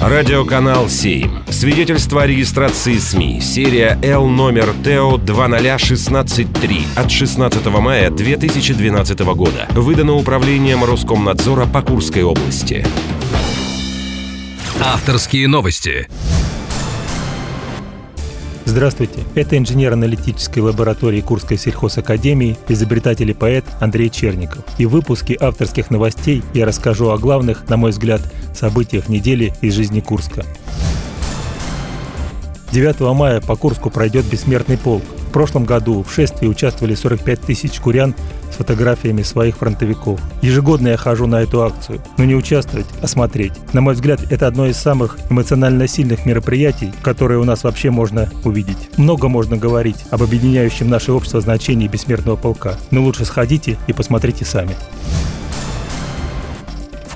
Радиоканал 7. Свидетельство о регистрации СМИ. Серия Л номер ТО 20163 от 16 мая 2012 года. Выдано управлением Роскомнадзора по Курской области. Авторские новости. Здравствуйте, это инженер аналитической лаборатории Курской сельхозакадемии, изобретатель и поэт Андрей Черников. И в выпуске авторских новостей я расскажу о главных, на мой взгляд, событиях недели из жизни Курска. 9 мая по Курску пройдет бессмертный полк. В прошлом году в шествии участвовали 45 тысяч курян с фотографиями своих фронтовиков. Ежегодно я хожу на эту акцию, но не участвовать, а смотреть. На мой взгляд, это одно из самых эмоционально сильных мероприятий, которые у нас вообще можно увидеть. Много можно говорить об объединяющем наше общество значении бессмертного полка, но лучше сходите и посмотрите сами.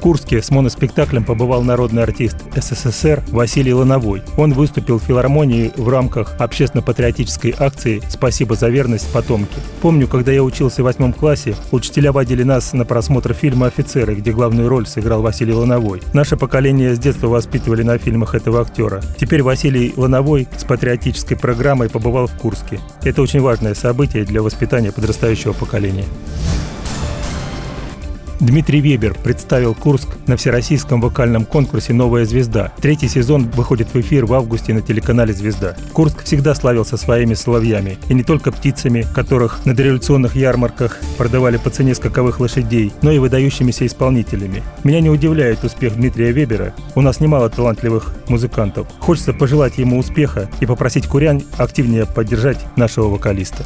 Курске с моноспектаклем побывал народный артист СССР Василий Лановой. Он выступил в филармонии в рамках общественно-патриотической акции «Спасибо за верность, потомки». Помню, когда я учился в восьмом классе, учителя водили нас на просмотр фильма «Офицеры», где главную роль сыграл Василий Лановой. Наше поколение с детства воспитывали на фильмах этого актера. Теперь Василий Лановой с патриотической программой побывал в Курске. Это очень важное событие для воспитания подрастающего поколения. Дмитрий Вебер представил Курск на всероссийском вокальном конкурсе «Новая звезда». Третий сезон выходит в эфир в августе на телеканале «Звезда». Курск всегда славился своими соловьями, и не только птицами, которых на дореволюционных ярмарках продавали по цене скаковых лошадей, но и выдающимися исполнителями. Меня не удивляет успех Дмитрия Вебера. У нас немало талантливых музыкантов. Хочется пожелать ему успеха и попросить курян активнее поддержать нашего вокалиста.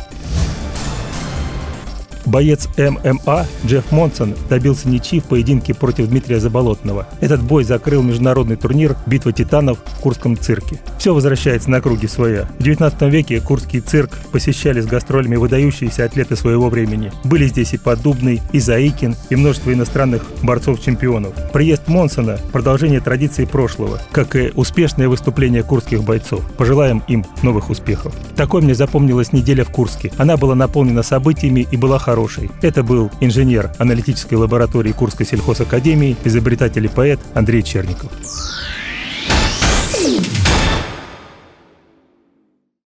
Боец ММА Джефф Монсон добился ничьи в поединке против Дмитрия Заболотного. Этот бой закрыл международный турнир «Битва титанов» в Курском цирке. Все возвращается на круги своя. В 19 веке Курский цирк посещали с гастролями выдающиеся атлеты своего времени. Были здесь и Поддубный, и Заикин, и множество иностранных борцов-чемпионов. Приезд Монсона – продолжение традиции прошлого, как и успешное выступление курских бойцов. Пожелаем им новых успехов. Такой мне запомнилась неделя в Курске. Она была наполнена событиями и была хорошей. Это был инженер аналитической лаборатории Курской сельхозакадемии, изобретатель и поэт Андрей Черников.